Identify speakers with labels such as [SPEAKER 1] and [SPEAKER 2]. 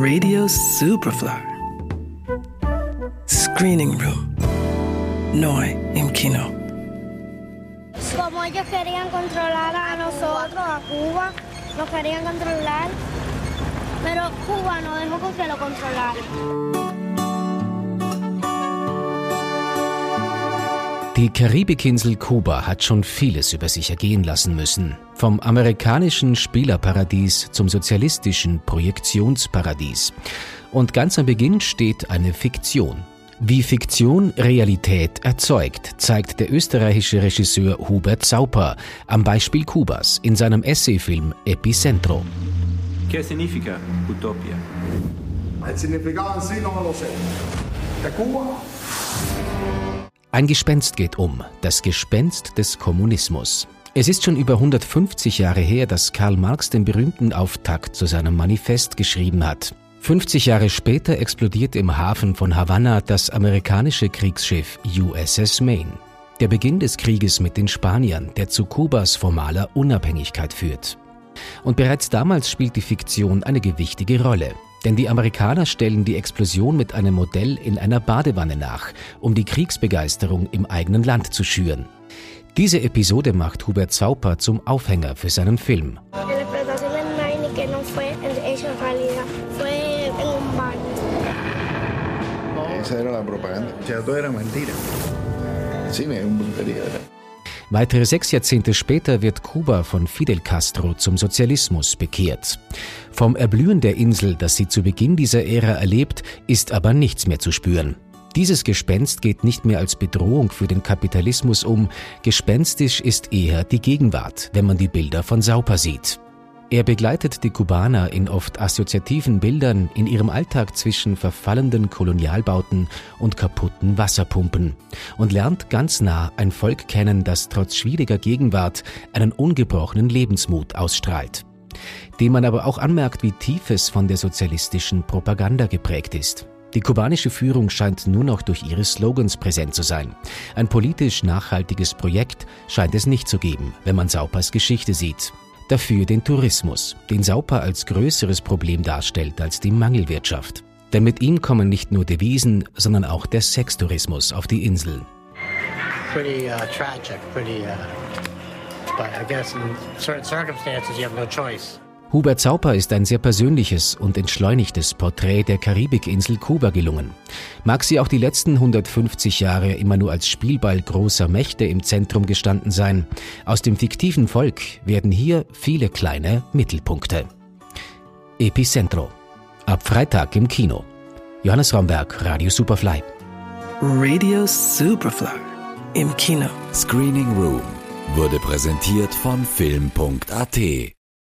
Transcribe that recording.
[SPEAKER 1] Radio Superfly. Screening Room. Neu im Kino.
[SPEAKER 2] Como ellos querían controlar a nosotros, a Cuba, nos querían controlar, pero Cuba no dejó que lo controlaran.
[SPEAKER 3] Die Karibikinsel Kuba hat schon vieles über sich ergehen lassen müssen. Vom amerikanischen Spielerparadies zum sozialistischen Projektionsparadies. Und ganz am Beginn steht eine Fiktion. Wie Fiktion Realität erzeugt, zeigt der österreichische Regisseur Hubert Sauper am Beispiel Kubas in seinem Essayfilm Epicentro.
[SPEAKER 4] ¿Qué significa utopia?
[SPEAKER 5] Sí no lo sé. De Cuba
[SPEAKER 3] ein Gespenst geht um, das Gespenst des Kommunismus. Es ist schon über 150 Jahre her, dass Karl Marx den berühmten Auftakt zu seinem Manifest geschrieben hat. 50 Jahre später explodiert im Hafen von Havanna das amerikanische Kriegsschiff USS Maine. Der Beginn des Krieges mit den Spaniern, der zu Kubas formaler Unabhängigkeit führt. Und bereits damals spielt die Fiktion eine gewichtige Rolle. Denn die Amerikaner stellen die Explosion mit einem Modell in einer Badewanne nach, um die Kriegsbegeisterung im eigenen Land zu schüren. Diese Episode macht Hubert Zauper zum Aufhänger für seinen Film.
[SPEAKER 5] Esa era la propaganda. O sea, todo era mentira. Cine es un brujería.
[SPEAKER 3] Weitere sechs Jahrzehnte später wird Kuba von Fidel Castro zum Sozialismus bekehrt. Vom Erblühen der Insel, das sie zu Beginn dieser Ära erlebt, ist aber nichts mehr zu spüren. Dieses Gespenst geht nicht mehr als Bedrohung für den Kapitalismus um, gespenstisch ist eher die Gegenwart, wenn man die Bilder von Sauper sieht. Er begleitet die Kubaner in oft assoziativen Bildern in ihrem Alltag zwischen verfallenden Kolonialbauten und kaputten Wasserpumpen und lernt ganz nah ein Volk kennen, das trotz schwieriger Gegenwart einen ungebrochenen Lebensmut ausstrahlt. Dem man aber auch anmerkt, wie tief es von der sozialistischen Propaganda geprägt ist. Die kubanische Führung scheint nur noch durch ihre Slogans präsent zu sein. Ein politisch nachhaltiges Projekt scheint es nicht zu geben, wenn man Saupers Geschichte sieht dafür den Tourismus, den Sauper als größeres Problem darstellt als die Mangelwirtschaft. Denn mit ihm kommen nicht nur Devisen, sondern auch der Sextourismus auf die Insel. Pretty uh, tragic, pretty, uh, but I guess in certain circumstances you have no choice. Hubert Sauper ist ein sehr persönliches und entschleunigtes Porträt der Karibikinsel Kuba gelungen. Mag sie auch die letzten 150 Jahre immer nur als Spielball großer Mächte im Zentrum gestanden sein, aus dem fiktiven Volk werden hier viele kleine Mittelpunkte. Epicentro. Ab Freitag im Kino. Johannes Romberg, Radio Superfly.
[SPEAKER 1] Radio Superfly. Im Kino.
[SPEAKER 6] Screening Room wurde präsentiert von Film.at